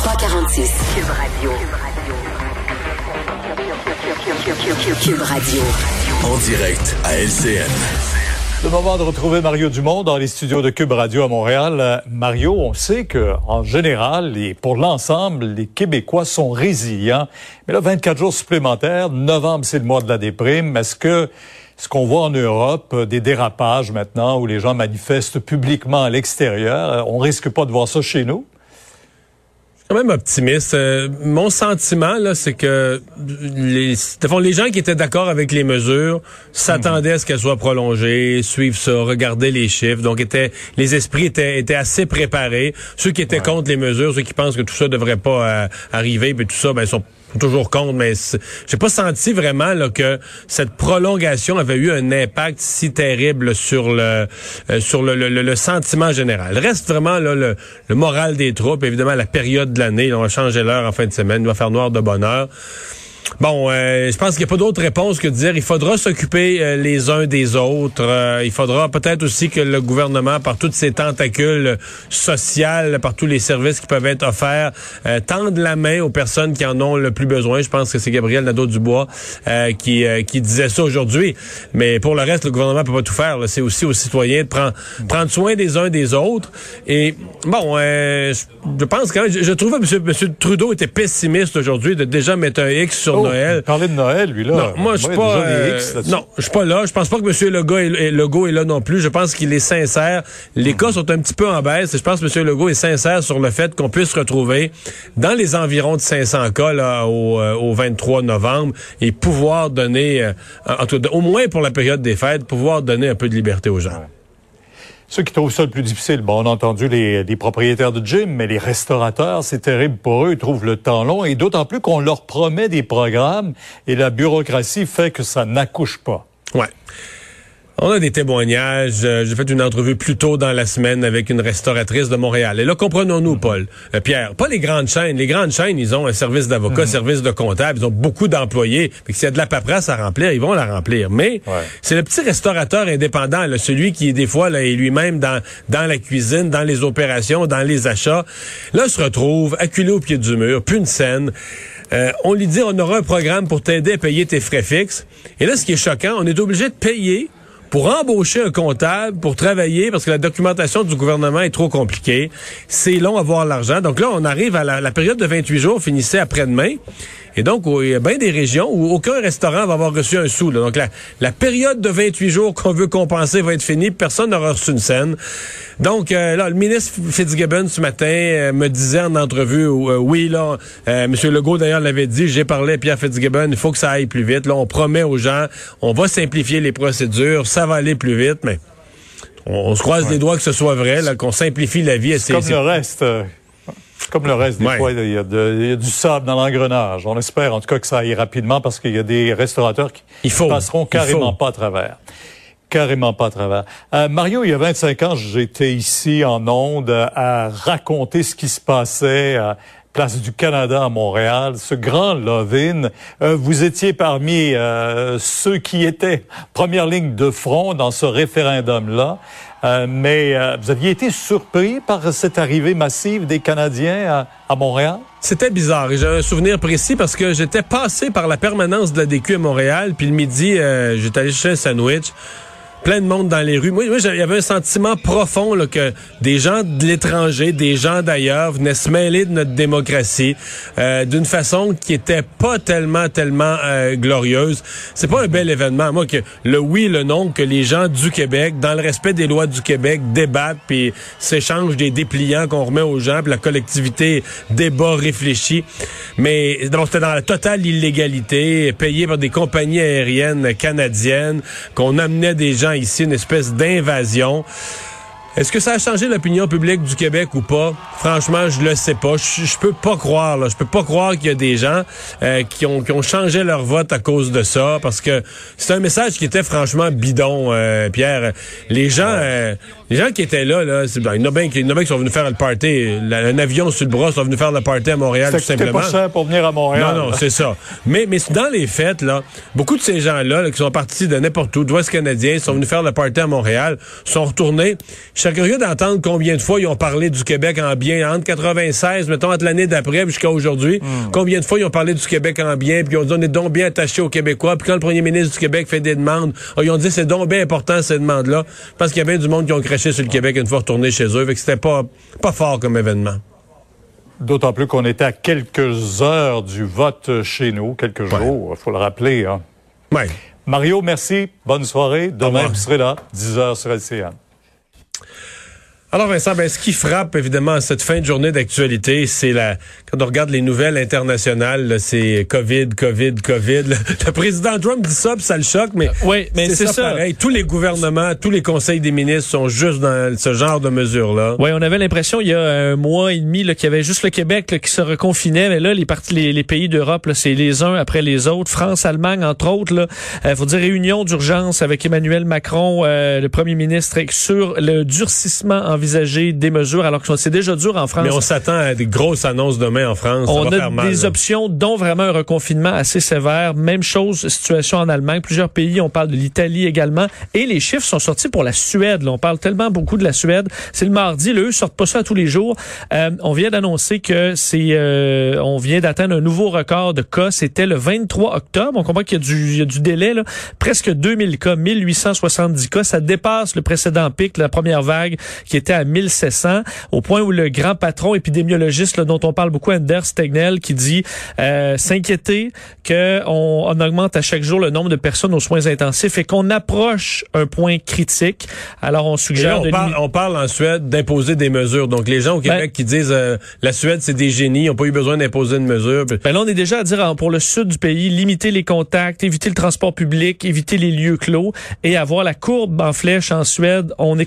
346. Cube Radio. Cube Radio. En direct à LCN. Le moment de retrouver Mario Dumont dans les studios de Cube Radio à Montréal. Euh, Mario, on sait que en général et pour l'ensemble, les Québécois sont résilients. Mais là, 24 jours supplémentaires, novembre, c'est le mois de la déprime. Est-ce que ce qu'on voit en Europe, euh, des dérapages maintenant où les gens manifestent publiquement à l'extérieur, euh, on risque pas de voir ça chez nous? Quand même optimiste. Euh, mon sentiment, là, c'est que les, les gens qui étaient d'accord avec les mesures s'attendaient à ce qu'elles soient prolongées, suivre ça, regarder les chiffres. Donc, étaient, les esprits étaient, étaient assez préparés. Ceux qui étaient contre les mesures, ceux qui pensent que tout ça devrait pas euh, arriver, puis tout ça, ben, sont toujours contre, mais j'ai pas senti vraiment que cette prolongation avait eu un impact si terrible sur le euh, sur le, le, sentiment général. Reste vraiment là, le, moral des troupes, évidemment la période de l'année. On va changer l'heure en fin de semaine, il va faire noir de bonne heure. Bon, euh, je pense qu'il n'y a pas d'autre réponse que de dire il faudra s'occuper euh, les uns des autres. Euh, il faudra peut-être aussi que le gouvernement, par toutes ses tentacules sociales, par tous les services qui peuvent être offerts, tende la main aux personnes qui en ont le plus besoin. Je pense que c'est Gabriel Nadeau-Dubois qui, qui disait ça aujourd'hui. Mais pour le reste, le gouvernement peut pas tout faire. C'est aussi aux citoyens de prendre, prendre soin des uns des autres. Et bon, je, pense quand même, je, trouvais que M. Trudeau était pessimiste aujourd'hui de déjà mettre un X sur Noël. Parler de Noël, lui, là. Non, moi, je suis pas. Euh, non, je suis pas là. Je pense pas que M. Legault est, Legault est là non plus. Je pense qu'il est sincère. Les cas sont un petit peu en baisse. Je pense que M. Legault est sincère sur le fait qu'on puisse retrouver dans les environs de 500 cas là, au, euh, au 23 novembre et pouvoir donner, euh, au moins pour la période des fêtes, pouvoir donner un peu de liberté aux gens. Ceux qui trouvent ça le plus difficile, bon, on a entendu les, propriétaires de gym, mais les restaurateurs, c'est terrible pour eux, ils trouvent le temps long, et d'autant plus qu'on leur promet des programmes, et la bureaucratie fait que ça n'accouche pas. Ouais. On a des témoignages. Euh, j'ai fait une entrevue plus tôt dans la semaine avec une restauratrice de Montréal. Et là, comprenons-nous, Paul, euh, Pierre, pas les grandes chaînes. Les grandes chaînes, ils ont un service d'avocat, un mhm. service de comptable, ils ont beaucoup d'employés. S'il y a de la paperasse à remplir, ils vont la remplir. Mais c'est le petit restaurateur indépendant, là, celui qui, des fois, là, est lui-même dans, dans la cuisine, dans les opérations, dans les achats. Là, se retrouve acculé au pied du mur, plus une scène. Euh, on lui dit, on aura un programme pour t'aider à payer tes frais fixes. Et là, ce qui est choquant, on est obligé de payer pour embaucher un comptable, pour travailler, parce que la documentation du gouvernement est trop compliquée. C'est long à avoir l'argent. Donc là, on arrive à la, la période de 28 jours, finissait après-demain. Et donc, il y a bien des régions où aucun restaurant va avoir reçu un sou. Donc, la, la, période de 28 jours qu'on veut compenser va être finie. Personne n'aura reçu une scène. Donc, euh, là, le ministre Fitzgibbon, ce matin, euh, me disait en entrevue, euh, oui, là, M. Legault, d'ailleurs, l'avait dit, j'ai parlé à Pierre Fitzgibbon, il faut que ça aille plus vite. Là, on promet aux gens, on va simplifier les procédures, va aller plus vite, mais on, se croise les doigts que ce soit vrai, qu'on simplifie la vie. C'est comme le reste. Comme le reste, des fois, il y, a du sable dans l'engrenage. On espère en tout cas que ça aille rapidement parce qu'il y a des restaurateurs qui il passeront carrément pas à travers. Carrément pas à travers. Euh, Mario, il y a 25 ans, j'étais ici en Onde à raconter ce qui se passait à Place du Canada à Montréal, ce grand love-in. Euh, vous étiez parmi euh, ceux qui étaient première ligne de front dans ce référendum-là. Euh, mais euh, vous aviez été surpris par cette arrivée massive des Canadiens à, Montréal? C'était bizarre. J'ai un souvenir précis parce que j'étais passé par la permanence de la DQ à Montréal, puis le midi, euh, j'étais allé chercher un sandwich plein de monde dans les rues. Moi, moi il y avait un sentiment profond là, que des gens de l'étranger, des gens d'ailleurs venaient se mêler de notre démocratie euh, d'une façon qui était pas tellement, tellement euh, glorieuse. C'est pas un bel événement. Moi, que le oui, le non, que les gens du Québec, dans le respect des lois du Québec, débattent puis s'échangent des dépliants qu'on remet aux gens, puis la collectivité débat, réfléchit. Mais donc c'était dans la totale illégalité, payé par des compagnies aériennes canadiennes, qu'on amenait des gens ici une espèce d'invasion. Est-ce que ça a changé l'opinion publique du Québec ou pas? Franchement, je le sais pas. Je, peux pas croire. Là. Je peux pas croire qu'il y a des gens euh, qui, ont, qui ont changé leur vote à cause de ça, parce que c'est un message qui était franchement bidon, euh, Pierre. Les gens, euh, Les gens qui étaient là, là, c'est, ben, il y en a bien qui, qui sont venus faire le party, un avion sur le bras, sont venus faire le party à Montréal, tout simplement. pas cher pour venir à Montréal. Non, non, c'est ça. Mais, mais dans les fêtes, là, beaucoup de ces gens-là, qui sont partis de n'importe où, d'Ouest canadien, sont venus faire le party à Montréal, sont retournés. Je suis curieux d'entendre combien de fois ils ont parlé du Québec en bien, entre 96, mettons, entre l'année d'après jusqu'à aujourd'hui. Hmm. Combien de fois ils ont parlé du Québec en bien, puis ils ont dit on est donc bien attachés aux Québécois. Puis quand le premier ministre du Québec fait des demandes, oh, ils ont dit c'est donc bien important ces demandes-là. Parce qu'il y a bien du monde qui ont craché sur le Québec une fois retourné chez eux. Fait que c'était pas, pas fort comme événement. D'autant plus qu'on était à quelques heures du vote chez nous, quelques jours, il faut le rappeler. Hein. Mario, merci. Bonne soirée. Demain, vous serez là, 10 heures sur LCN. Alors Vincent, ben, ce qui frappe évidemment cette fin de journée d'actualité, c'est la quand on regarde les nouvelles internationales, c'est Covid, Covid, Covid. Le, président Trump dit ça, puis ça le choque, mais oui, mais c'est ça, pareil. Tous les gouvernements, tous les conseils des ministres sont juste dans ce genre de mesures-là. Oui, on avait l'impression il y a un mois et demi qu'il y avait juste le Québec qui se reconfinait, mais là les parties, les, pays d'Europe, c'est les uns après les autres. France, Allemagne, entre autres. Là, euh, faut dire réunion d'urgence avec Emmanuel Macron, euh, le premier ministre, sur le durcissement en envisager des mesures alors que c'est déjà dur en France. Mais on s'attend à des grosses annonces demain en France. On a des options, dont vraiment un reconfinement assez sévère. Même chose, situation en Allemagne. Plusieurs pays, on parle de l'Italie également. Et les chiffres sont sortis pour la Suède. on parle tellement beaucoup de la Suède. C'est le mardi. Là, eux sortent pas ça tous les jours. Euh, on vient d'annoncer que c'est, euh, on vient d'atteindre un nouveau record de cas. C'était le 23 octobre. On comprend qu'il y a du, il y a du délai. Là. Presque 2000 cas, 1870 cas. Ça dépasse le précédent pic, la première vague, qui était à 1700, au point où le grand patron épidémiologiste dont on parle beaucoup, Anders Stegnell, qui dit euh, s'inquiéter qu'on on augmente à chaque jour le nombre de personnes aux soins intensifs et qu'on approche un point critique. Alors on suggère... on, parle, on, parle, en Suède d'imposer des mesures. Donc les gens au Québec ben- qui disent euh, la Suède c'est des génies, ils n'ont pas eu besoin d'imposer une mesure. Ben là on est déjà à dire pour le sud du pays, limiter les contacts, éviter le transport public, éviter les lieux clos et avoir la courbe en flèche en Suède. On